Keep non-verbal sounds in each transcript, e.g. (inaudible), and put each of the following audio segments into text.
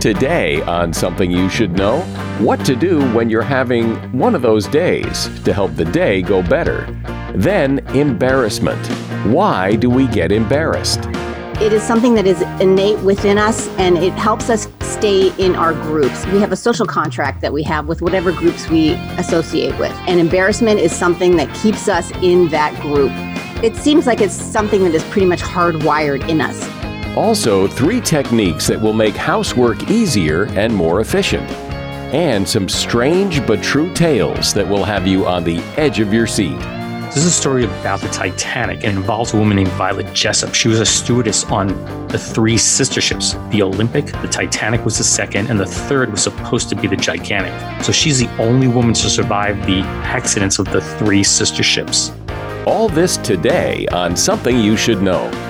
Today, on Something You Should Know, what to do when you're having one of those days to help the day go better. Then, embarrassment. Why do we get embarrassed? It is something that is innate within us and it helps us stay in our groups. We have a social contract that we have with whatever groups we associate with. And embarrassment is something that keeps us in that group. It seems like it's something that is pretty much hardwired in us. Also, three techniques that will make housework easier and more efficient. And some strange but true tales that will have you on the edge of your seat. This is a story about the Titanic and involves a woman named Violet Jessop. She was a stewardess on the three sister ships the Olympic, the Titanic was the second, and the third was supposed to be the Gigantic. So she's the only woman to survive the accidents of the three sister ships. All this today on Something You Should Know.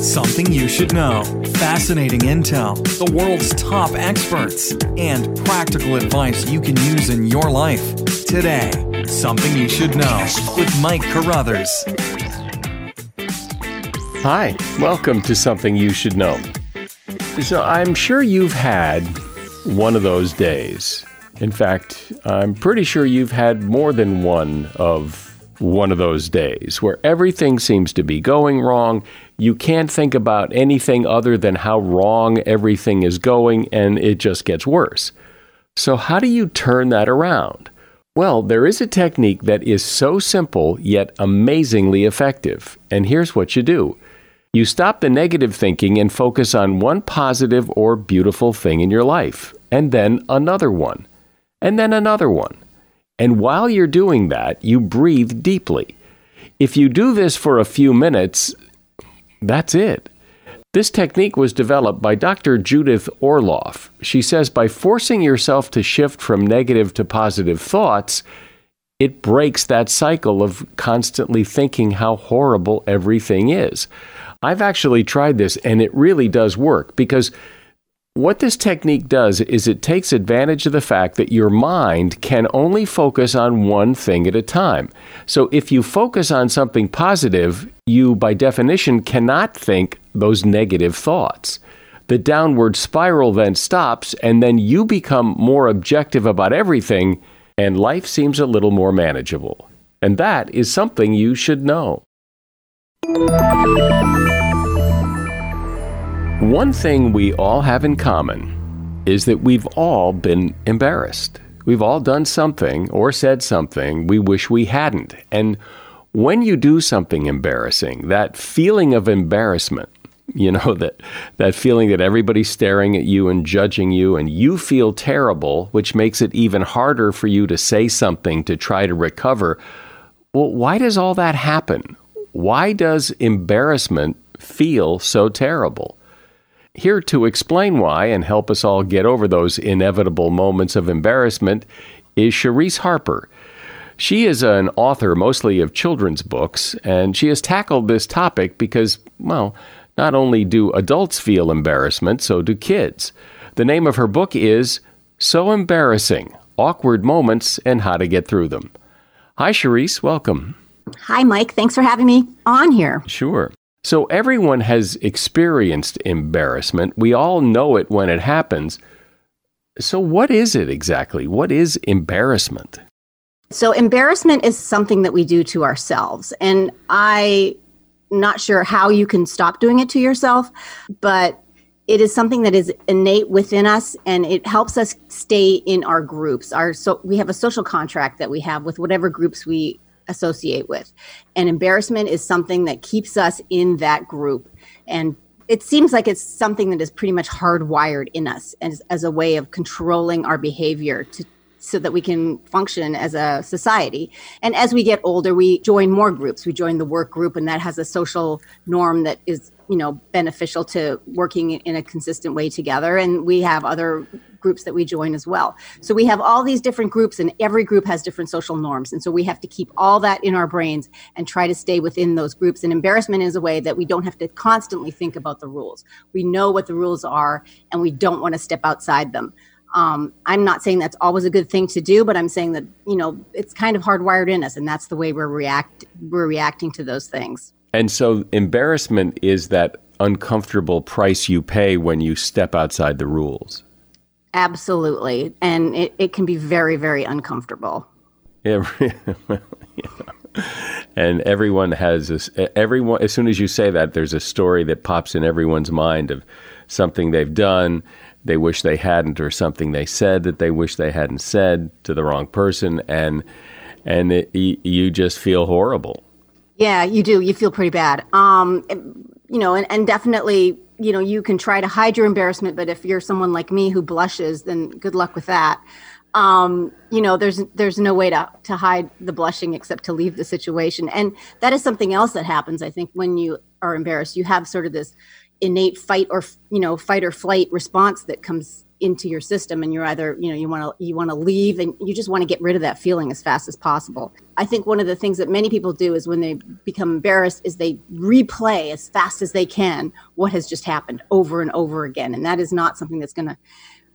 Something you should know. Fascinating intel, the world's top experts, and practical advice you can use in your life. Today, Something You Should Know with Mike Carruthers. Hi, welcome to Something You Should Know. So, I'm sure you've had one of those days. In fact, I'm pretty sure you've had more than one of one of those days where everything seems to be going wrong. You can't think about anything other than how wrong everything is going, and it just gets worse. So, how do you turn that around? Well, there is a technique that is so simple yet amazingly effective. And here's what you do you stop the negative thinking and focus on one positive or beautiful thing in your life, and then another one, and then another one. And while you're doing that, you breathe deeply. If you do this for a few minutes, that's it. This technique was developed by Dr. Judith Orloff. She says by forcing yourself to shift from negative to positive thoughts, it breaks that cycle of constantly thinking how horrible everything is. I've actually tried this and it really does work because what this technique does is it takes advantage of the fact that your mind can only focus on one thing at a time. So if you focus on something positive, you by definition cannot think those negative thoughts. The downward spiral then stops, and then you become more objective about everything, and life seems a little more manageable. And that is something you should know. One thing we all have in common is that we've all been embarrassed. We've all done something or said something we wish we hadn't. And when you do something embarrassing, that feeling of embarrassment, (laughs) you know, that, that feeling that everybody's staring at you and judging you, and you feel terrible, which makes it even harder for you to say something to try to recover. Well, why does all that happen? Why does embarrassment feel so terrible? Here to explain why and help us all get over those inevitable moments of embarrassment is Charise Harper. She is an author mostly of children's books, and she has tackled this topic because, well, Not only do adults feel embarrassment, so do kids. The name of her book is So Embarrassing Awkward Moments and How to Get Through Them. Hi, Charise. Welcome. Hi, Mike. Thanks for having me on here. Sure. So, everyone has experienced embarrassment. We all know it when it happens. So, what is it exactly? What is embarrassment? So, embarrassment is something that we do to ourselves. And I'm not sure how you can stop doing it to yourself, but it is something that is innate within us and it helps us stay in our groups. Our so we have a social contract that we have with whatever groups we associate with. And embarrassment is something that keeps us in that group. And it seems like it's something that is pretty much hardwired in us as, as a way of controlling our behavior to so that we can function as a society. And as we get older, we join more groups. We join the work group, and that has a social norm that is, you know, beneficial to working in a consistent way together. And we have other groups that we join as well. So we have all these different groups, and every group has different social norms. And so we have to keep all that in our brains and try to stay within those groups. And embarrassment is a way that we don't have to constantly think about the rules. We know what the rules are, and we don't want to step outside them. Um, I'm not saying that's always a good thing to do, but I'm saying that you know it's kind of hardwired in us, and that's the way we're react we're reacting to those things. And so, embarrassment is that uncomfortable price you pay when you step outside the rules. Absolutely. And it, it can be very, very uncomfortable. Yeah. (laughs) and everyone has this, everyone, as soon as you say that, there's a story that pops in everyone's mind of something they've done they wish they hadn't or something they said that they wish they hadn't said to the wrong person and and it, you just feel horrible yeah you do you feel pretty bad um you know and, and definitely you know you can try to hide your embarrassment but if you're someone like me who blushes then good luck with that. Um, you know there's there's no way to to hide the blushing except to leave the situation. And that is something else that happens i think when you are embarrassed. You have sort of this innate fight or you know fight or flight response that comes into your system and you're either you know you want to you want to leave and you just want to get rid of that feeling as fast as possible. I think one of the things that many people do is when they become embarrassed is they replay as fast as they can what has just happened over and over again. And that is not something that's going to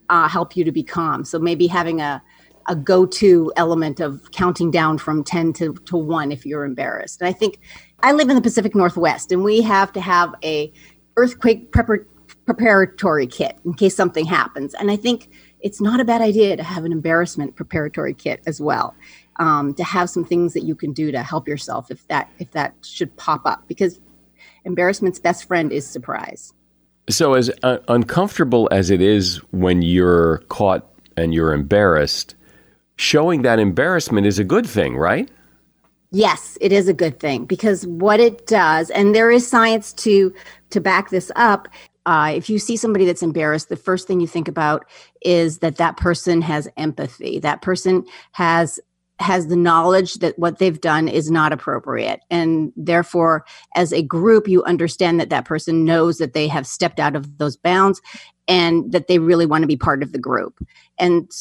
uh, help you to be calm. So maybe having a a go-to element of counting down from 10 to, to 1 if you're embarrassed. And i think i live in the pacific northwest and we have to have a earthquake prepar- preparatory kit in case something happens. And I think it's not a bad idea to have an embarrassment preparatory kit as well. Um, to have some things that you can do to help yourself if that if that should pop up because embarrassment's best friend is surprise. So as uh, uncomfortable as it is when you're caught and you're embarrassed, showing that embarrassment is a good thing, right? Yes, it is a good thing because what it does, and there is science to to back this up. Uh, if you see somebody that's embarrassed, the first thing you think about is that that person has empathy. That person has has the knowledge that what they've done is not appropriate and therefore as a group you understand that that person knows that they have stepped out of those bounds and that they really want to be part of the group and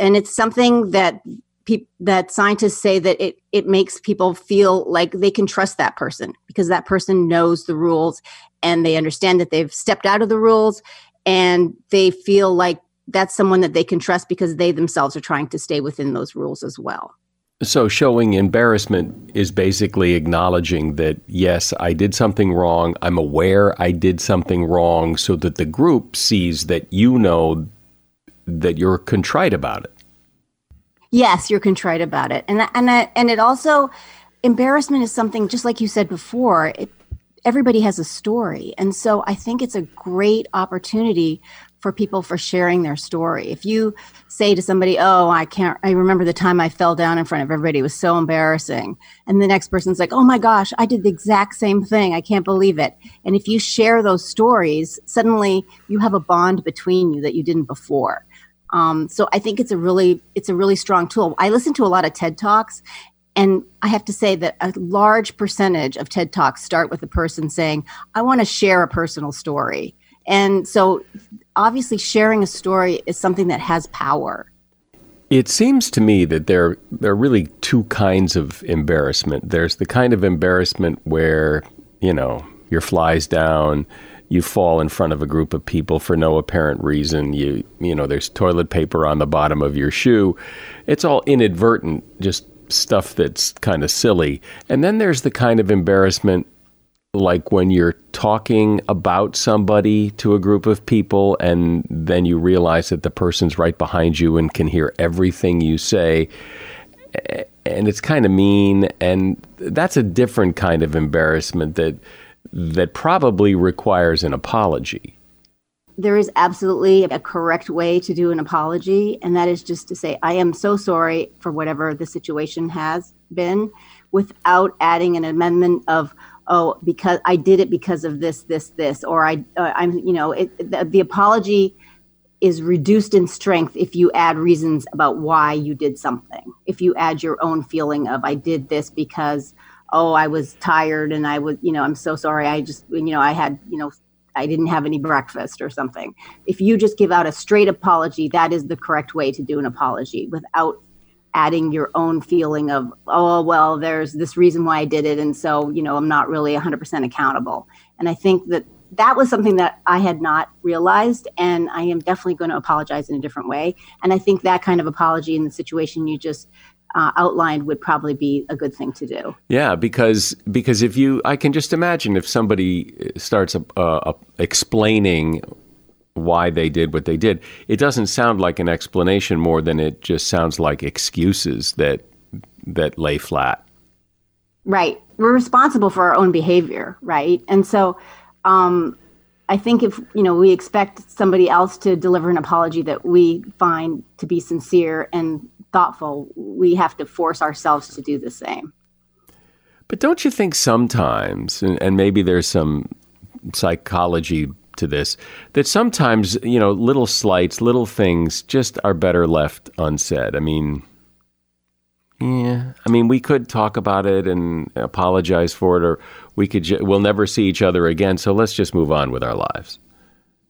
and it's something that pe- that scientists say that it it makes people feel like they can trust that person because that person knows the rules and they understand that they've stepped out of the rules and they feel like that's someone that they can trust because they themselves are trying to stay within those rules as well. So, showing embarrassment is basically acknowledging that, yes, I did something wrong. I'm aware I did something wrong so that the group sees that you know that you're contrite about it. Yes, you're contrite about it, and and and it also embarrassment is something just like you said before. It, everybody has a story, and so I think it's a great opportunity for people for sharing their story. If you say to somebody, "Oh, I can't I remember the time I fell down in front of everybody. It was so embarrassing." And the next person's like, "Oh my gosh, I did the exact same thing. I can't believe it." And if you share those stories, suddenly you have a bond between you that you didn't before. Um, so I think it's a really it's a really strong tool. I listen to a lot of TED talks, and I have to say that a large percentage of TED talks start with a person saying, "I want to share a personal story," and so obviously sharing a story is something that has power. It seems to me that there there are really two kinds of embarrassment. There's the kind of embarrassment where you know your flies down, you fall in front of a group of people for no apparent reason. You you know, there's toilet paper on the bottom of your shoe. It's all inadvertent, just stuff that's kind of silly. And then there's the kind of embarrassment like when you're talking about somebody to a group of people and then you realize that the person's right behind you and can hear everything you say and it's kind of mean and that's a different kind of embarrassment that that probably requires an apology there is absolutely a correct way to do an apology, and that is just to say, I am so sorry for whatever the situation has been without adding an amendment of, oh, because I did it because of this, this, this, or I, uh, I'm, you know, it, the, the apology is reduced in strength if you add reasons about why you did something. If you add your own feeling of, I did this because, oh, I was tired and I was, you know, I'm so sorry. I just, you know, I had, you know, I didn't have any breakfast or something. If you just give out a straight apology, that is the correct way to do an apology without adding your own feeling of, oh, well, there's this reason why I did it. And so, you know, I'm not really 100% accountable. And I think that that was something that I had not realized. And I am definitely going to apologize in a different way. And I think that kind of apology in the situation you just uh, outlined would probably be a good thing to do. Yeah, because because if you, I can just imagine if somebody starts uh, uh, explaining why they did what they did, it doesn't sound like an explanation more than it just sounds like excuses that that lay flat. Right. We're responsible for our own behavior, right? And so. Um, I think if you know we expect somebody else to deliver an apology that we find to be sincere and thoughtful, we have to force ourselves to do the same. But don't you think sometimes, and, and maybe there's some psychology to this, that sometimes, you know, little slights, little things just are better left unsaid? I mean, yeah. I mean, we could talk about it and apologize for it, or we could, ju- we'll never see each other again. So let's just move on with our lives.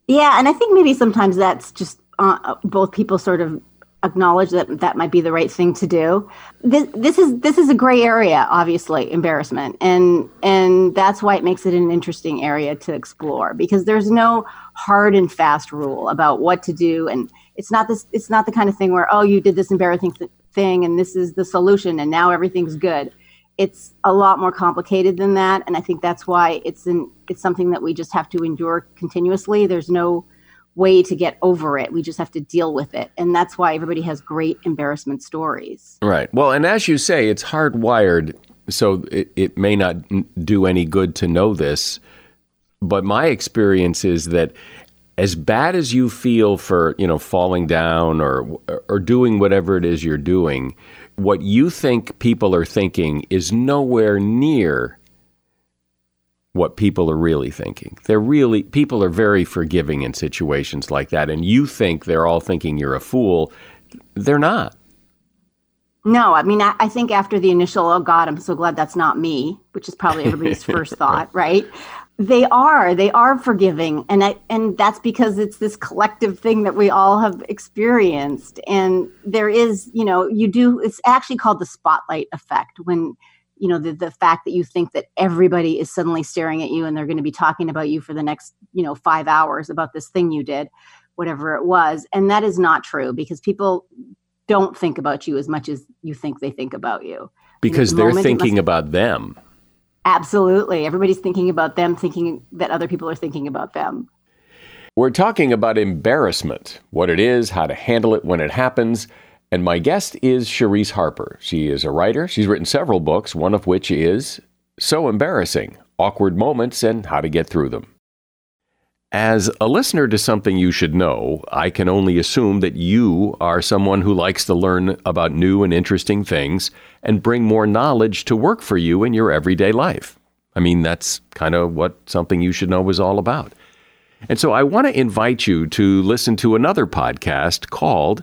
Yeah. And I think maybe sometimes that's just uh, both people sort of acknowledge that that might be the right thing to do. This, this is this is a gray area, obviously, embarrassment, and and that's why it makes it an interesting area to explore because there's no hard and fast rule about what to do, and it's not this it's not the kind of thing where oh you did this embarrassing th- thing and this is the solution and now everything's good. It's a lot more complicated than that, and I think that's why it's an it's something that we just have to endure continuously. There's no way to get over it. We just have to deal with it. And that's why everybody has great embarrassment stories. Right. Well, and as you say, it's hardwired, so it, it may not do any good to know this. But my experience is that as bad as you feel for, you know, falling down or or doing whatever it is you're doing, what you think people are thinking is nowhere near what people are really thinking. They're really people are very forgiving in situations like that and you think they're all thinking you're a fool. They're not. No, I mean I, I think after the initial oh god, I'm so glad that's not me, which is probably everybody's (laughs) first thought, right? They are they are forgiving and I, and that's because it's this collective thing that we all have experienced and there is, you know, you do it's actually called the spotlight effect when you know the, the fact that you think that everybody is suddenly staring at you and they're going to be talking about you for the next you know five hours about this thing you did whatever it was and that is not true because people don't think about you as much as you think they think about you. Because the they're thinking must, about them. Absolutely. Everybody's thinking about them thinking that other people are thinking about them. We're talking about embarrassment what it is how to handle it when it happens and my guest is Charise Harper. She is a writer. She's written several books, one of which is So Embarrassing Awkward Moments and How to Get Through Them. As a listener to something you should know, I can only assume that you are someone who likes to learn about new and interesting things and bring more knowledge to work for you in your everyday life. I mean, that's kind of what something you should know is all about. And so I want to invite you to listen to another podcast called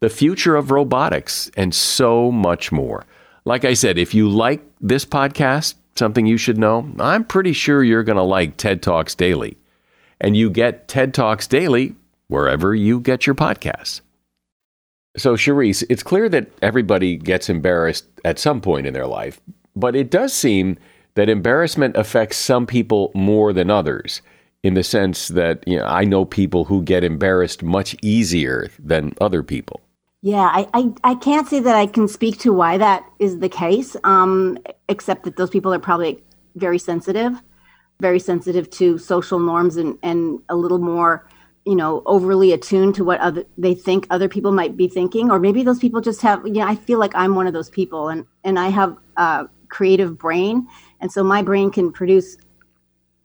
the future of robotics, and so much more. Like I said, if you like this podcast, something you should know, I'm pretty sure you're going to like TED Talks Daily. And you get TED Talks Daily wherever you get your podcasts. So, Charise, it's clear that everybody gets embarrassed at some point in their life, but it does seem that embarrassment affects some people more than others in the sense that you know, I know people who get embarrassed much easier than other people. Yeah, I, I, I, can't say that I can speak to why that is the case, um, except that those people are probably very sensitive, very sensitive to social norms and, and a little more, you know, overly attuned to what other they think other people might be thinking. Or maybe those people just have, you know, I feel like I'm one of those people and, and I have a creative brain. And so my brain can produce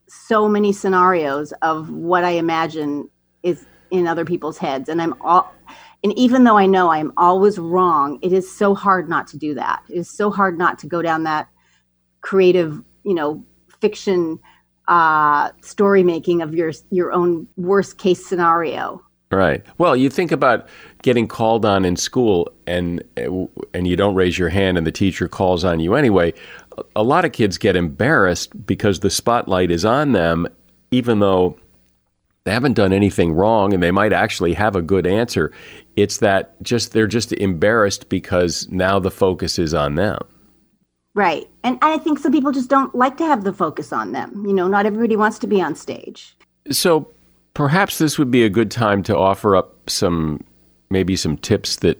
so many scenarios of what I imagine is in other people's heads. And I'm all, and even though I know I'm always wrong, it is so hard not to do that. It is so hard not to go down that creative, you know, fiction uh, story making of your your own worst case scenario. Right. Well, you think about getting called on in school, and and you don't raise your hand, and the teacher calls on you anyway a lot of kids get embarrassed because the spotlight is on them, even though they haven't done anything wrong and they might actually have a good answer. It's that just they're just embarrassed because now the focus is on them. Right. And I think some people just don't like to have the focus on them. You know, not everybody wants to be on stage. So perhaps this would be a good time to offer up some maybe some tips that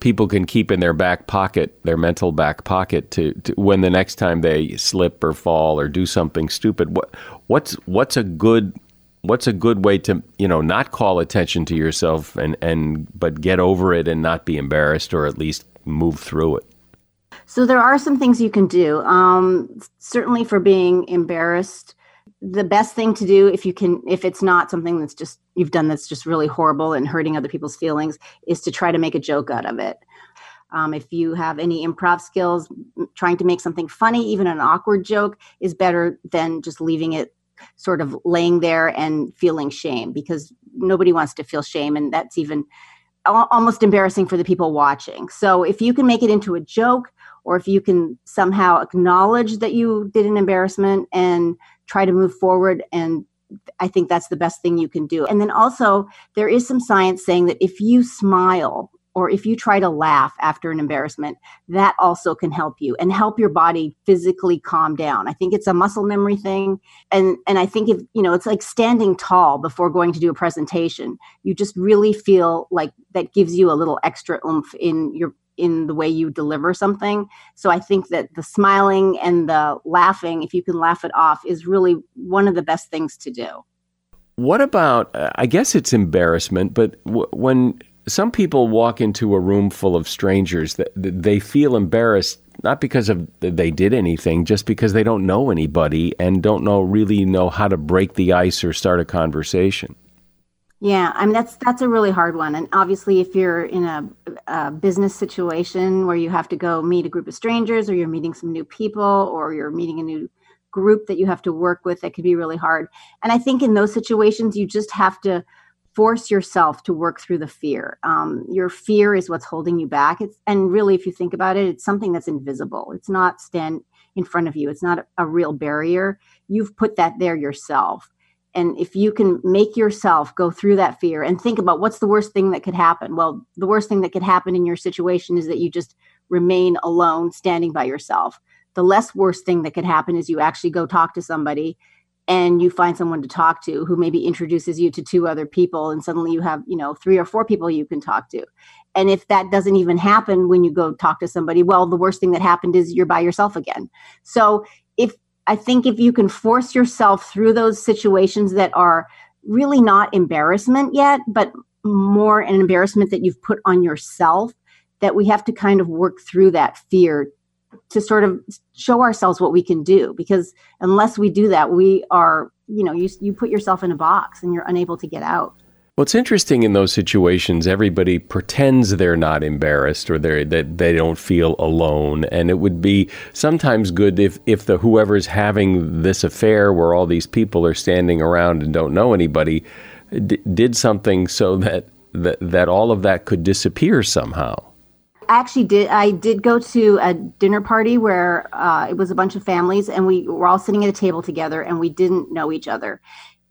people can keep in their back pocket, their mental back pocket, to, to, when the next time they slip or fall or do something stupid. What what's what's a good what's a good way to you know not call attention to yourself and and but get over it and not be embarrassed or at least move through it. So there are some things you can do. Um, certainly for being embarrassed the best thing to do if you can if it's not something that's just you've done that's just really horrible and hurting other people's feelings is to try to make a joke out of it um, if you have any improv skills trying to make something funny even an awkward joke is better than just leaving it sort of laying there and feeling shame because nobody wants to feel shame and that's even almost embarrassing for the people watching so if you can make it into a joke or if you can somehow acknowledge that you did an embarrassment and try to move forward and I think that's the best thing you can do. And then also, there is some science saying that if you smile or if you try to laugh after an embarrassment, that also can help you and help your body physically calm down. I think it's a muscle memory thing. And and I think if you know, it's like standing tall before going to do a presentation. You just really feel like that gives you a little extra oomph in your in the way you deliver something. So I think that the smiling and the laughing, if you can laugh it off, is really one of the best things to do. What about, uh, I guess it's embarrassment, but w- when some people walk into a room full of strangers, that they feel embarrassed not because of they did anything, just because they don't know anybody and don't know really know how to break the ice or start a conversation. Yeah, I mean that's that's a really hard one, and obviously, if you're in a, a, business situation where you have to go meet a group of strangers, or you're meeting some new people, or you're meeting a new group that you have to work with, that could be really hard. And I think in those situations, you just have to force yourself to work through the fear. Um, your fear is what's holding you back. It's and really, if you think about it, it's something that's invisible. It's not stand in front of you. It's not a, a real barrier. You've put that there yourself and if you can make yourself go through that fear and think about what's the worst thing that could happen well the worst thing that could happen in your situation is that you just remain alone standing by yourself the less worst thing that could happen is you actually go talk to somebody and you find someone to talk to who maybe introduces you to two other people and suddenly you have you know three or four people you can talk to. And if that doesn't even happen when you go talk to somebody well the worst thing that happened is you're by yourself again. So if I think if you can force yourself through those situations that are really not embarrassment yet, but more an embarrassment that you've put on yourself, that we have to kind of work through that fear to sort of show ourselves what we can do. Because unless we do that, we are, you know, you, you put yourself in a box and you're unable to get out. What's interesting in those situations, everybody pretends they're not embarrassed or they that they don't feel alone, and it would be sometimes good if if the whoever's having this affair where all these people are standing around and don't know anybody d- did something so that, that that all of that could disappear somehow. Actually did. I did go to a dinner party where uh, it was a bunch of families, and we were all sitting at a table together, and we didn't know each other.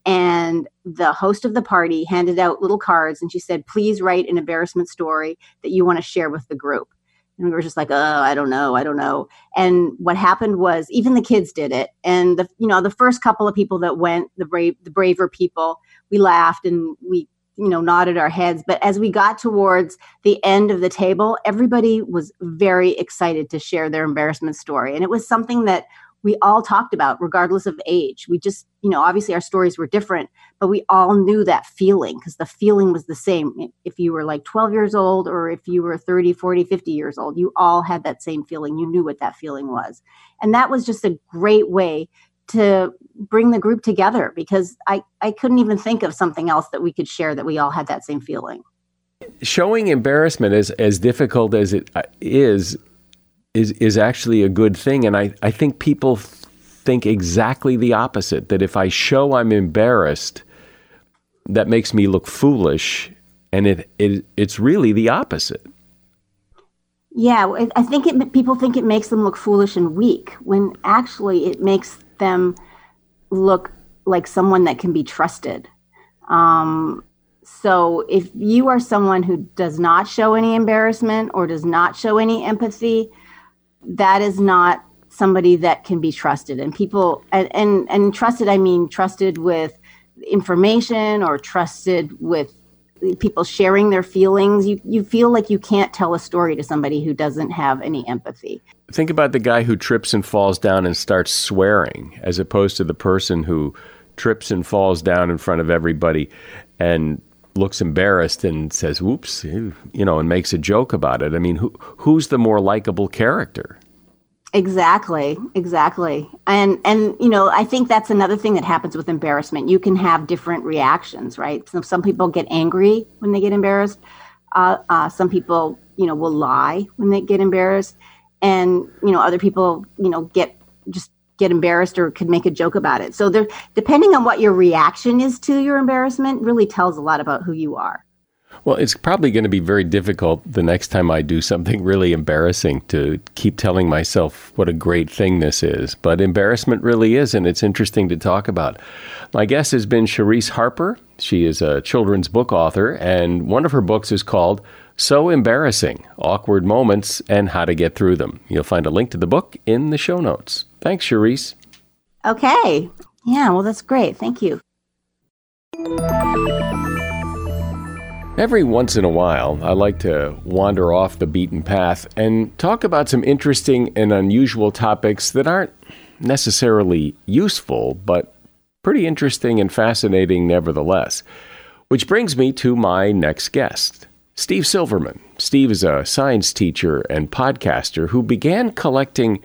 And the host of the party handed out little cards and she said please write an embarrassment story that you want to share with the group. And we were just like oh i don't know i don't know. And what happened was even the kids did it. And the you know the first couple of people that went the brave the braver people we laughed and we you know nodded our heads. But as we got towards the end of the table everybody was very excited to share their embarrassment story. And it was something that we all talked about regardless of age. We just you know obviously our stories were different but we all knew that feeling because the feeling was the same. If you were like 12 years old or if you were 30 40 50 years old you all had that same feeling. You knew what that feeling was. And that was just a great way to bring the group together because i i couldn't even think of something else that we could share that we all had that same feeling showing embarrassment as as difficult as it uh, is is is actually a good thing. And I, I think people think exactly the opposite that if I show I'm embarrassed, that makes me look foolish. And it, it it's really the opposite. Yeah, I think it, people think it makes them look foolish and weak when actually it makes them look like someone that can be trusted. Um, so if you are someone who does not show any embarrassment or does not show any empathy, that is not somebody that can be trusted. And people and, and and trusted i mean trusted with information or trusted with people sharing their feelings. You you feel like you can't tell a story to somebody who doesn't have any empathy think about the guy who trips and falls down and starts swearing as opposed to the person who trips and falls down in front of everybody and looks embarrassed and says, "Whoops," you know, and makes a joke about it. I mean, who who's the more likable character? Exactly, exactly. And and you know, I think that's another thing that happens with embarrassment. You can have different reactions, right? So some people get angry when they get embarrassed. Uh, uh, some people, you know, will lie when they get embarrassed, and you know, other people, you know, get just get embarrassed or could make a joke about it. So there, depending on what your reaction is to your embarrassment, really tells a lot about who you are. Well, it's probably going to be very difficult the next time I do something (laughs) really embarrassing to keep telling myself what a great thing this is. But embarrassment really is, and it's interesting to talk about. My guest has been Charise Harper. She is a children's book author, and one of her books is called So Embarrassing Awkward Moments and How to Get Through Them. You'll find a link to the book in the show notes. Thanks, Charise. Okay. Yeah, well, that's great. Thank you. Every once in a while, I like to wander off the beaten path and talk about some interesting and unusual topics that aren't necessarily useful, but pretty interesting and fascinating nevertheless. Which brings me to my next guest, Steve Silverman. Steve is a science teacher and podcaster who began collecting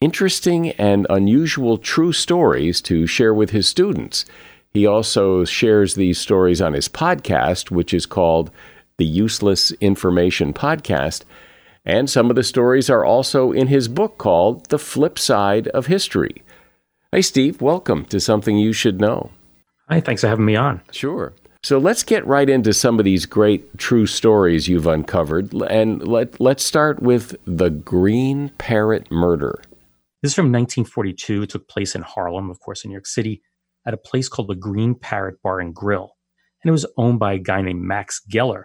interesting and unusual true stories to share with his students. He also shares these stories on his podcast, which is called the Useless Information Podcast. And some of the stories are also in his book called The Flip Side of History. Hey, Steve, welcome to Something You Should Know. Hi, thanks for having me on. Sure. So let's get right into some of these great true stories you've uncovered. And let, let's start with the Green Parrot Murder. This is from 1942. It took place in Harlem, of course, in New York City, at a place called the Green Parrot Bar and Grill. And it was owned by a guy named Max Geller.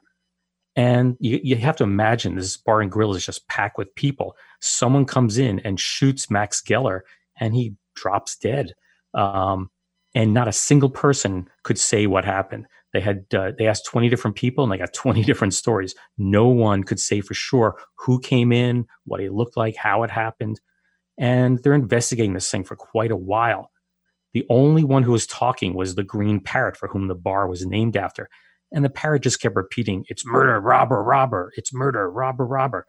And you, you have to imagine this bar and grill is just packed with people. Someone comes in and shoots Max Geller, and he drops dead. Um, and not a single person could say what happened. They had uh, they asked 20 different people and they got (laughs) 20 different stories. No one could say for sure who came in, what it looked like, how it happened and they're investigating this thing for quite a while. The only one who was talking was the green parrot for whom the bar was named after. And the parrot just kept repeating, It's murder, robber, robber. It's murder, robber, robber.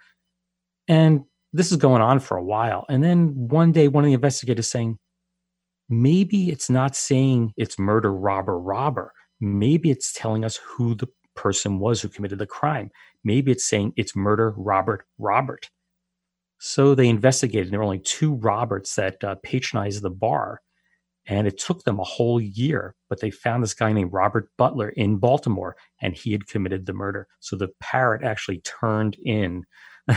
And this is going on for a while. And then one day, one of the investigators saying, Maybe it's not saying it's murder, robber, robber. Maybe it's telling us who the person was who committed the crime. Maybe it's saying it's murder Robert Robert. So they investigated. There were only two Roberts that uh, patronized the bar. And it took them a whole year, but they found this guy named Robert Butler in Baltimore, and he had committed the murder. So the parrot actually turned in (laughs)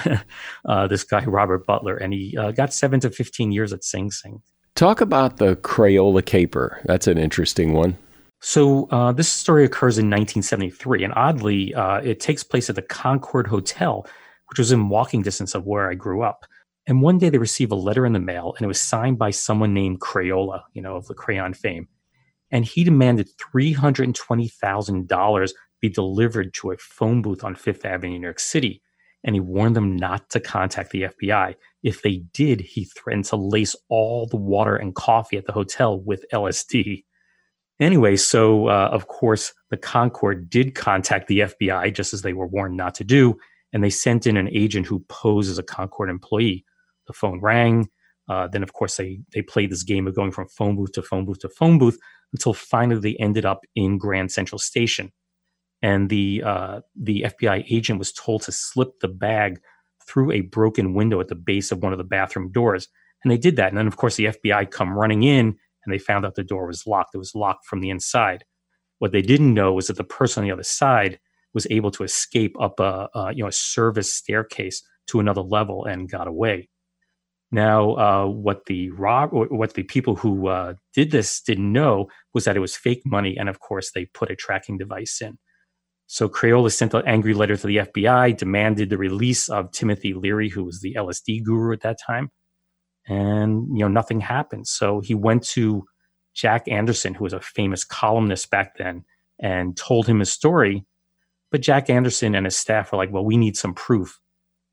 uh, this guy, Robert Butler, and he uh, got seven to 15 years at Sing Sing. Talk about the Crayola caper. That's an interesting one. So uh, this story occurs in 1973, and oddly, uh, it takes place at the Concord Hotel, which was in walking distance of where I grew up. And one day they receive a letter in the mail, and it was signed by someone named Crayola, you know, of the crayon fame. And he demanded $320,000 be delivered to a phone booth on Fifth Avenue, New York City. And he warned them not to contact the FBI. If they did, he threatened to lace all the water and coffee at the hotel with LSD. Anyway, so uh, of course, the Concord did contact the FBI just as they were warned not to do. And they sent in an agent who posed as a Concord employee the phone rang. Uh, then, of course, they they played this game of going from phone booth to phone booth to phone booth until finally they ended up in Grand Central Station. And the uh, the FBI agent was told to slip the bag through a broken window at the base of one of the bathroom doors, and they did that. And then, of course, the FBI come running in, and they found out the door was locked. It was locked from the inside. What they didn't know was that the person on the other side was able to escape up a, a you know a service staircase to another level and got away. Now, uh, what the rob, what the people who uh, did this didn't know was that it was fake money, and of course, they put a tracking device in. So Crayola sent an angry letter to the FBI, demanded the release of Timothy Leary, who was the LSD guru at that time, and you know nothing happened. So he went to Jack Anderson, who was a famous columnist back then, and told him his story. But Jack Anderson and his staff were like, "Well, we need some proof."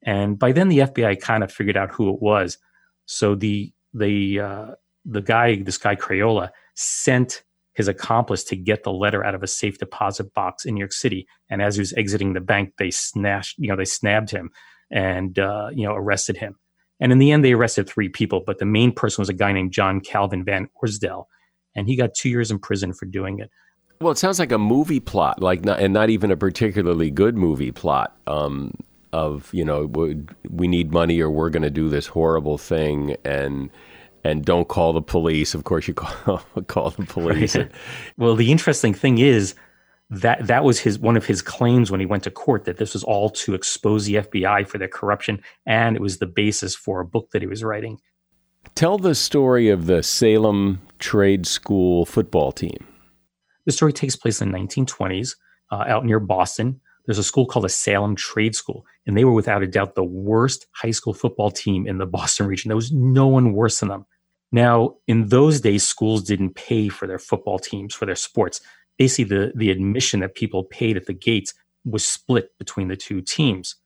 And by then, the FBI kind of figured out who it was. So the the uh, the guy, this guy Crayola, sent his accomplice to get the letter out of a safe deposit box in New York City. And as he was exiting the bank, they snatched, you know, they snabbed him and uh, you know arrested him. And in the end, they arrested three people, but the main person was a guy named John Calvin Van Orsdell, and he got two years in prison for doing it. Well, it sounds like a movie plot, like not, and not even a particularly good movie plot. Um, of you know we need money or we're going to do this horrible thing and and don't call the police. Of course, you (laughs) call call the police. Right. (laughs) well, the interesting thing is that that was his one of his claims when he went to court that this was all to expose the FBI for their corruption, and it was the basis for a book that he was writing. Tell the story of the Salem Trade School football team. The story takes place in the 1920s uh, out near Boston there's a school called the Salem Trade School, and they were without a doubt the worst high school football team in the (laughs) Boston region. There was no one worse than them. Now, in those days, schools didn't pay for their football teams, for their sports. Basically, the, the admission that people paid at the gates was split between the two teams.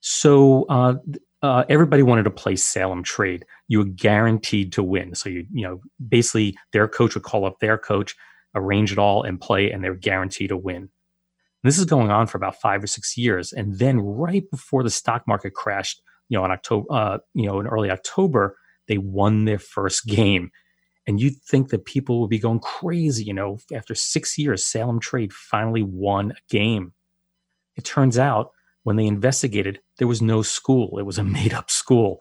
So uh, uh, everybody wanted to play Salem Trade. You were guaranteed to win. So you you know basically their coach would call up their coach, arrange it all, and play, and they were guaranteed to win. This is going on for about five or six years, and then right before the stock market crashed, you know, in October, uh, you know, in early October, they won their first (laughs) game. And you'd think that people would be going crazy, you know, after six years, Salem Trade finally won a game. It turns out when they investigated, there was no school. It was a (laughs) made up school.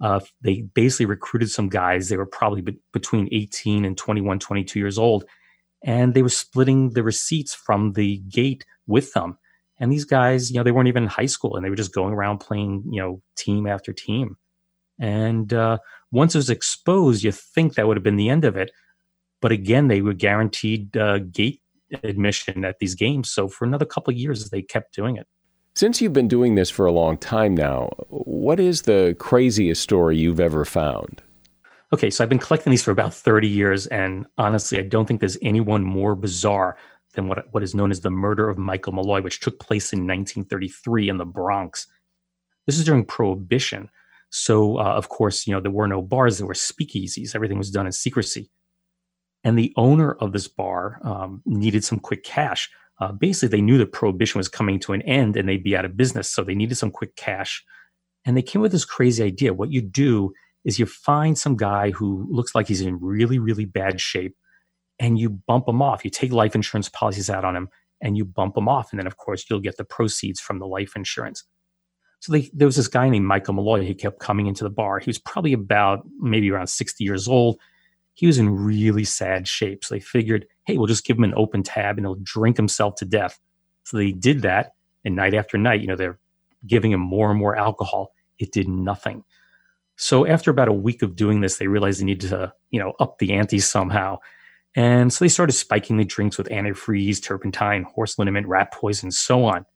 Uh, they basically recruited some guys. They were probably be- between 18 and 21, 22 years old. And they were splitting the receipts from the gate with them. And these guys, you know, they weren't even in high school and they were just going around playing, you know, team after team. And uh, once it was exposed, you think that would have been the end of it. But again, they were guaranteed uh, gate admission at these games. So for another couple of years, they kept doing it. Since you've been doing this for a long time now, what is the craziest story you've ever found? Okay, so I've been collecting these for about 30 years, and honestly, I don't think there's anyone more bizarre than what, what is known as the murder of Michael Malloy, which took place in 1933 in the Bronx. This is during Prohibition. So, uh, of course, you know, there were no bars, there were speakeasies. Everything was done in secrecy. And the owner of this bar um, needed some quick cash. Uh, basically, they knew that Prohibition was coming to an end and they'd be out of business. So they needed some quick cash. And they came with this crazy idea. What you do is you find some guy who looks like he's in really, really bad shape and you bump them off. You take life insurance policies out on them and you bump them off. And then, of course, you'll get the proceeds from the life insurance. So they, there was this guy named Michael Malloy. He kept coming into the bar. He was probably about maybe around 60 years old. He was in really sad shape. So they figured, hey, we'll just give him an open tab and he'll drink himself to death. So they did that. And night after night, you know, they're giving him more and more alcohol. It did nothing. So after about a week of doing this, they realized they needed to, you know, up the ante somehow. And so they started spiking the drinks with antifreeze, turpentine, horse liniment, rat poison, so on.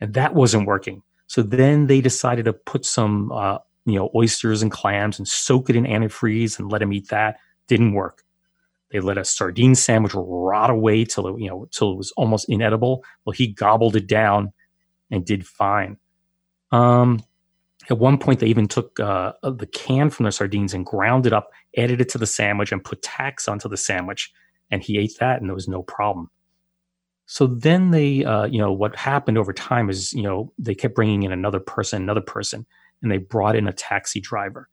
And that wasn't working. So then they decided to put some, uh, you know, oysters and clams and soak it in antifreeze and let him eat that. Didn't work. They let a sardine sandwich rot away till it, you know, till it was almost inedible. Well, he gobbled it down and did fine. Um, at one point, they even took uh, the can from the sardines and ground it up, added it to the sandwich, and put tacks onto the sandwich. And he ate that, and there was no problem. So then they, uh, you know, what happened over time is, you know, they kept bringing in another person, another person, and they brought in a taxi driver.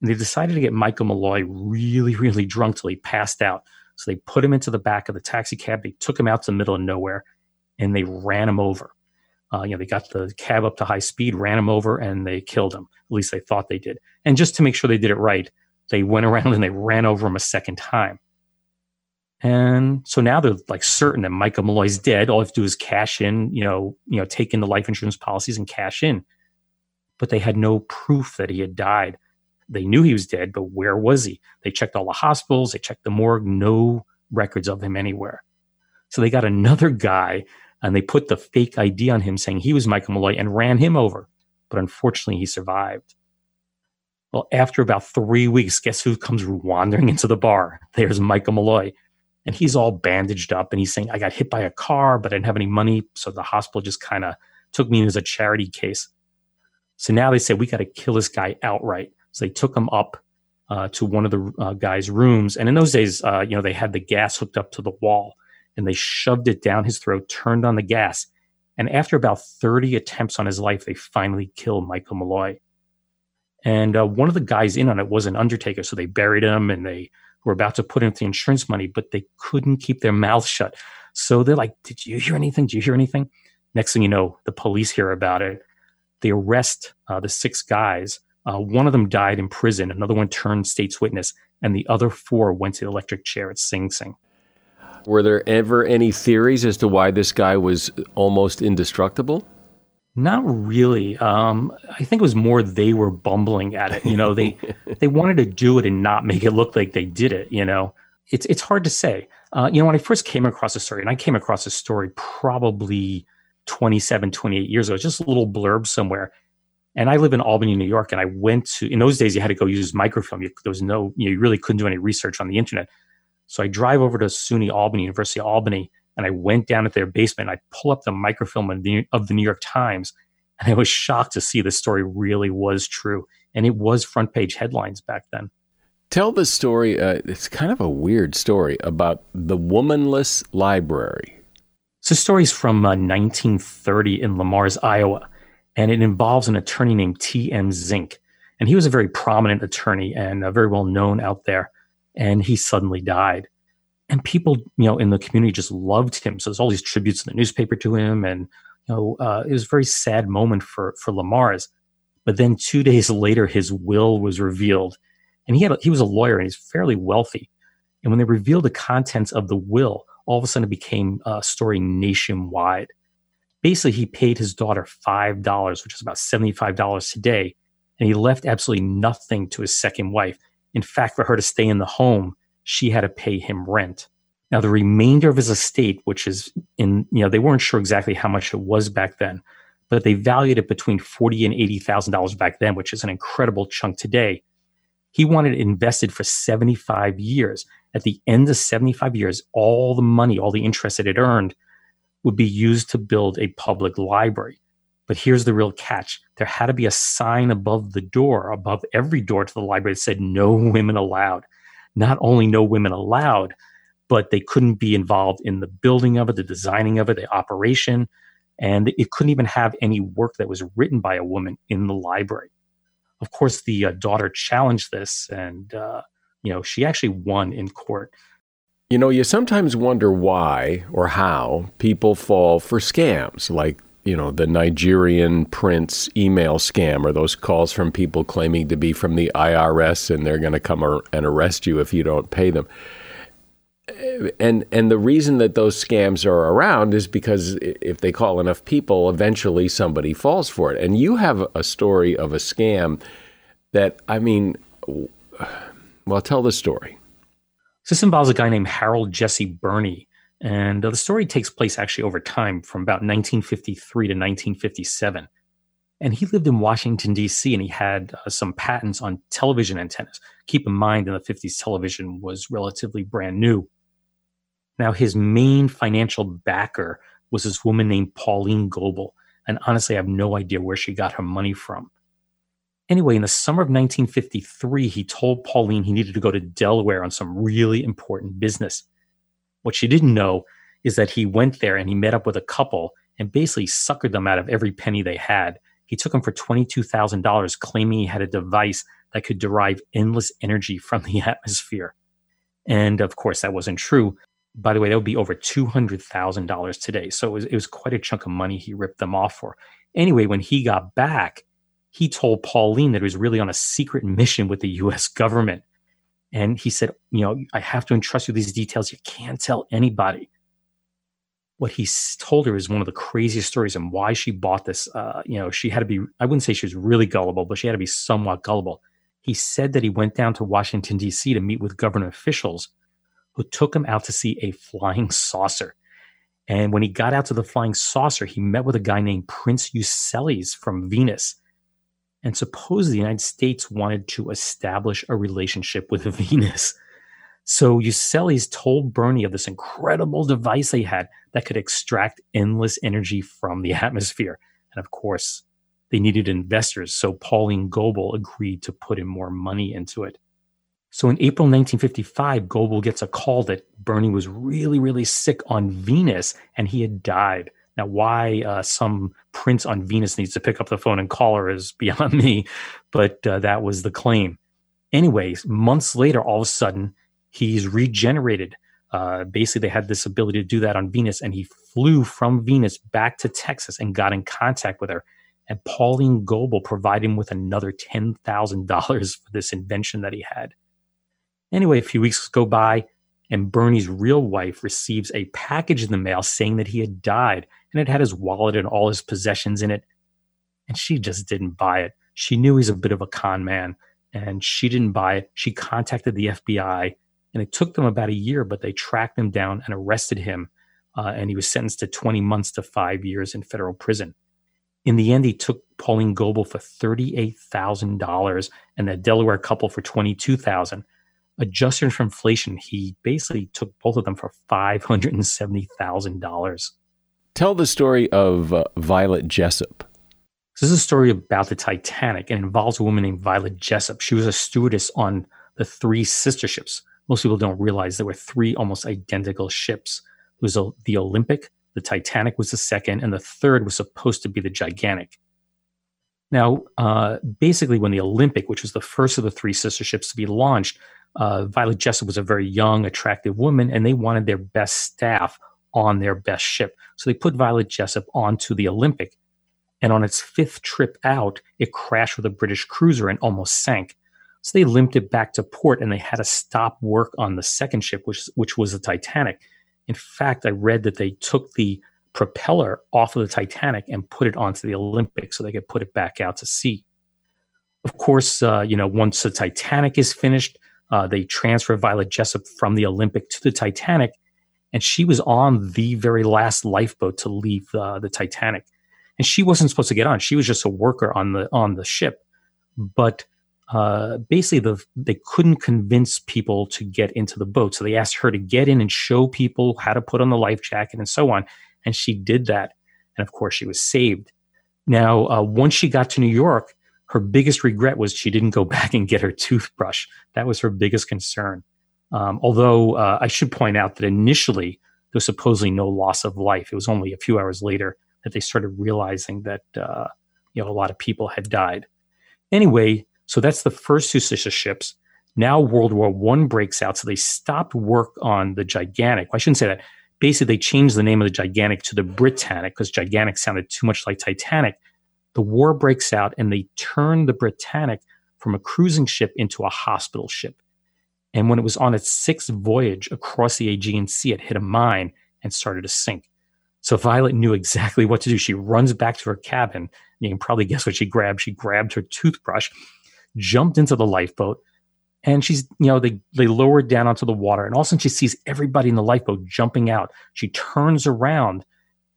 And they decided to get Michael Malloy really, really drunk till he passed out. So they put him into the back of the taxi cab. They took him out to the middle of nowhere, and they ran him over. Uh, you know, they got the cab up to high speed, ran him over, and they killed him. At least they thought they did. And just to make sure they did it right, they went (laughs) around and they ran over him a second time. And so now they're like certain that Michael Malloy's dead. All they have to do is cash in, you know, you know, take in the life insurance policies and cash in. But they had no proof that he had died. They knew he was dead, but where was he? They checked all the hospitals, they checked the morgue, no records of him anywhere. So they got another guy and they put the fake ID on him saying he was Michael Malloy and ran him over. But unfortunately, he survived. Well, after about three weeks, guess who comes wandering into the bar? (laughs) There's Michael Malloy. And he's all bandaged up and he's saying, I got hit by a car, but I didn't have any money. So the hospital just kind of took me in as a charity case. So now they say, we got to kill this guy outright. So they took him up uh, to one of the uh, guy's rooms. And in those days, uh, you know, they had the gas hooked up to the wall and they shoved it down his throat, turned on the gas. And after about 30 attempts on his life, they finally killed Michael Malloy. And uh, one of the guys in on it was an undertaker. So they buried him and they were about to put in the insurance money, but they couldn't keep their mouths shut. So they're like, Did you hear anything? Did you hear anything? Next thing you know, the police hear about it. They arrest uh, the six guys. Uh, one of them died in prison, another one turned state's witness, and the other four went to the electric chair at Sing Sing. Were there ever any theories as to why this guy was almost indestructible? Not really. Um, I think it was more they were bumbling at it. You know, they (laughs) they wanted to do it and not make it look like they did it. You know, it's it's hard to say. Uh, you know, when I first came across the story, and I came across this story probably 27, 28 years ago, just a little blurb somewhere. And I live in Albany, New York, and I went to in those days you had to go use microfilm. You, there was no, you, know, you really couldn't do any research on the internet. So I drive over to SUNY Albany, University of Albany, and I went down at their basement. I pull up the microfilm of the, of the New York Times, and I was shocked to see the story really was true. And it was front page headlines back then. Tell the story. Uh, it's kind of a weird story about the womanless library. So, the story is from uh, 1930 in Le Mars, Iowa, and it involves an attorney named T.M. Zink. And he was a very prominent attorney and uh, very well known out there and he suddenly died. And people, you know, in the community just loved him. So there's all these tributes in the newspaper to him, and you know, uh, it was a very sad moment for for Le Mars. But then two days (laughs) later, his will was revealed, and he had a, he was a lawyer and he's fairly wealthy. And when they revealed the contents of the will, all of a sudden it became a story nationwide. Basically, he paid his daughter five dollars, which is about seventy five dollars today, and he left absolutely nothing to his second wife. In fact, for her to stay in the home, she had to pay him rent. Now, the remainder of his estate, which is in, you know, they weren't sure exactly how much it was back then, but they valued it between forty and eighty thousand dollars back then, which is an incredible chunk today. He wanted it invested for 75 years. At the end of 75 years, all the money, all the interest that it earned would be used to build a public library. But here's the real catch there had to be a sign above the door, above every door to the library that said no women allowed. Not only no women allowed, but they couldn't be involved in the building of it, the designing of it, the operation. And it couldn't even have any work that was written by a woman in the library. Of course, the uh, daughter challenged this, and uh, you know she actually won in court. You know, you sometimes wonder why or how people fall for scams like, you know, the Nigerian prince email scam or those calls from people claiming to be from the IRS and they're going to come and arrest you if you don't pay them. And and the reason that those scams are around is because if they call enough people, eventually somebody falls for it. And you have a story of a scam that I mean, well, tell the story. So this involves a guy named Harold Jesse Birney. And uh, the story takes place actually over time from about 1953 to 1957. And he lived in Washington, D.C., and he had uh, some patents on television antennas. Keep in mind, in the 50s, television was relatively brand new. Now, his main financial backer was this woman named Pauline Goebel. And honestly, I have no idea where she got her money from. Anyway, in the summer of 1953, he told Pauline he needed to go to Delaware on some really important business. What she didn't know is that he went there and he met up with a couple and basically suckered them out of every penny they had. He took them for $22,000, claiming he had a device that could derive endless energy from the (laughs) atmosphere. And of course, that wasn't true. By the way, that would be over $200,000 today. So it was, it was quite a chunk of money he ripped them off for. Anyway, when he got back, he told Pauline that he was really on a secret mission with the US government. And he said, You know, I have to entrust you these details. You can't tell anybody. What he told her is one of the craziest stories and why she bought this. Uh, you know, she had to be, I wouldn't say she was really gullible, but she had to be somewhat gullible. He said that he went down to Washington, D.C. to meet with government officials who took him out to see a flying (laughs) saucer. And when he got out to the flying saucer, he met with a guy named Prince Euseles from Venus and supposedly the United States wanted to establish a relationship with (laughs) Venus. So Euseles told Bernie of this incredible device they had that could extract endless energy from the (laughs) atmosphere. And of course, they needed investors, so Pauline Goebel agreed to put in more money into it. So in April 1955, Goebel gets a call that Bernie was really, really sick on Venus and he had died. Now, why uh, some prince on Venus needs to pick up the phone and call her is (laughs) beyond me, but uh, that was the claim. Anyways, months later, all of a sudden, he's regenerated. Uh, basically, they had this ability to do that on Venus, and he flew from Venus back to Texas and got in contact with her. And Pauline Goebel provided him with another $10,000 for this invention that he had. Anyway, a few weeks go by, and Bernie's real wife receives a package in the mail saying that he had died and it had his wallet and all his possessions in it. And she just didn't buy it. She knew he's a bit of a con man and she didn't buy it. She contacted the FBI and it took them about a year, but they tracked him down and arrested him. Uh, and he was sentenced to 20 months to five years in federal prison. In the end, he took Pauline Goebel for $38,000 and that Delaware couple for 22000 adjusted for inflation, he basically took both of them for $570,000. Tell the story of uh, Violet Jessop. This is a story about the Titanic and involves a woman named Violet Jessop. She was a stewardess on the three sister ships. Most people don't realize there were three almost identical ships. It was the Olympic, the Titanic was the second, and the third was supposed to be the Gigantic. Now, uh, basically, when the Olympic, which was the first of the three sister ships to be launched, uh, Violet Jessop was a very young, attractive woman, and they wanted their best staff on their best ship. So they put Violet Jessop onto the Olympic. And on its fifth trip out, it crashed with a British cruiser and almost sank. So they limped it back to port and they had to stop work on the second ship, which, which was the Titanic. In fact, I read that they took the propeller off of the Titanic and put it onto the Olympic so they could put it back out to sea. Of course, uh, you know, once the Titanic is finished, uh, they transfer Violet Jessop from the Olympic to the Titanic, and she was on the very last lifeboat to leave uh, the Titanic. And she wasn't supposed to get on; she was just a worker on the on the ship. But uh, basically, the, they couldn't convince people to get into the boat, so they asked her to get in and show people how to put on the life jacket and so on. And she did that, and of course, she was saved. Now, uh, once she got to New York, her biggest regret was she didn't go (laughs) back and get her toothbrush. That was her biggest concern. Um, although uh, I should point out that initially there was supposedly no loss of life. It was only a few hours later that they started realizing that uh, you know a lot of people had died. Anyway, so that's the first two sister ships. Now World War One breaks out, so they stopped work on the Gigantic. Well, I shouldn't say that. Basically, they changed the name of the Gigantic to the Britannic because Gigantic sounded too much like Titanic. The war breaks out, and they turn the Britannic from a cruising ship into a hospital ship. And when it was on its sixth voyage across the Aegean Sea, it hit a mine and started to sink. So Violet knew exactly what to do. She runs back to her cabin. You can probably guess what she grabbed. She grabbed her toothbrush, jumped into the lifeboat, and she's, you know, they they lowered down onto the water. And all of a sudden she sees everybody in the lifeboat jumping out. She turns around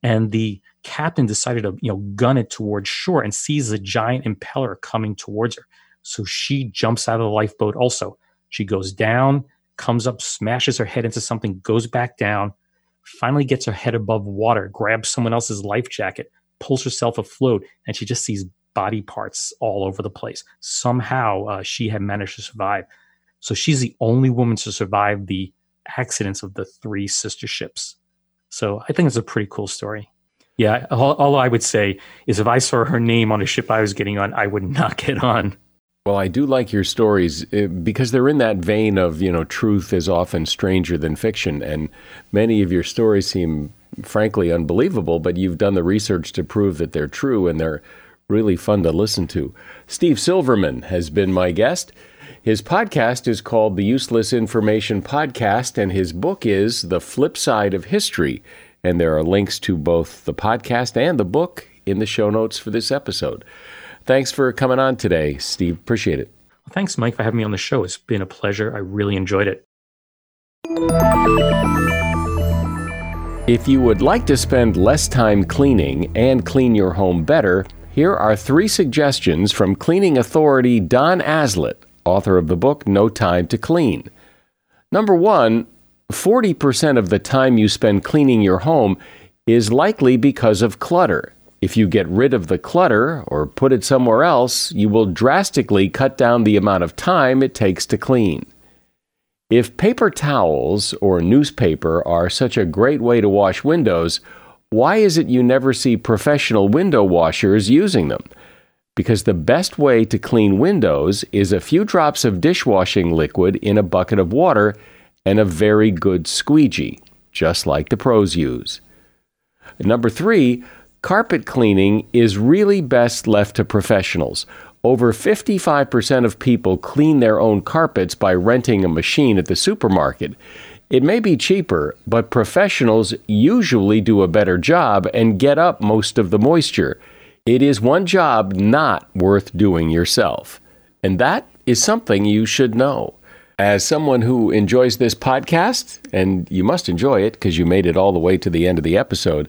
and the captain decided to, you know, gun it towards shore and sees a giant impeller coming towards her. So she jumps out of the lifeboat also. She goes down, comes up, smashes her head into something, goes back down, finally gets her head above water, grabs someone else's life jacket, pulls herself afloat, and she just sees body parts all over the place. Somehow uh, she had managed to survive. So she's the only woman to survive the accidents of the three sister ships. So I think it's a pretty cool story. Yeah, all, all I would say is if I saw her name on a ship I was getting on, I would (laughs) not get on. Well, I do like your stories uh, because they're in that vein of, you know, truth is often stranger than fiction. And many of your stories seem frankly unbelievable, but you've done the research to prove that they're true and they're really fun to listen to. Steve Silverman has been my guest. His podcast is called the Useless Information Podcast, and his book is The Flip Side of History. And there are links to both the podcast and the book in the show notes for this episode. Thanks for coming on today, Steve. Appreciate it. Well, thanks, Mike, for having me on the show. It's been a pleasure. I really enjoyed it. If you would like to spend less time cleaning and clean your home better, here are three suggestions from cleaning authority Don Aslett, author of the book No Time to Clean. Number one, 40% of the time you spend cleaning your home is likely because of clutter. If you get rid of the clutter or put it somewhere else, you will drastically cut down the amount of time it takes to clean. If paper towels or newspaper are such a great way to wash windows, why is it you never see professional window washers using them? Because the best way to clean windows is a few drops of dishwashing liquid in a bucket of water and a very good squeegee, just like the pros use. Number three, carpet cleaning is really best left to professionals. Over 55% of people clean their own carpets by renting a machine at the supermarket. It may be cheaper, but professionals usually do a better job and get up most of the moisture. It is one job not worth doing yourself. And that is something you should know. As someone who enjoys this podcast, and you must enjoy it because you made it all the way to the end of the episode,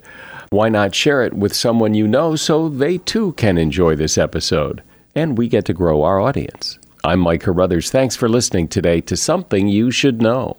why not share it with someone you know so they too can enjoy this episode? And we get to grow our audience. I'm Mike Carruthers. Thanks for listening today to Something You Should Know.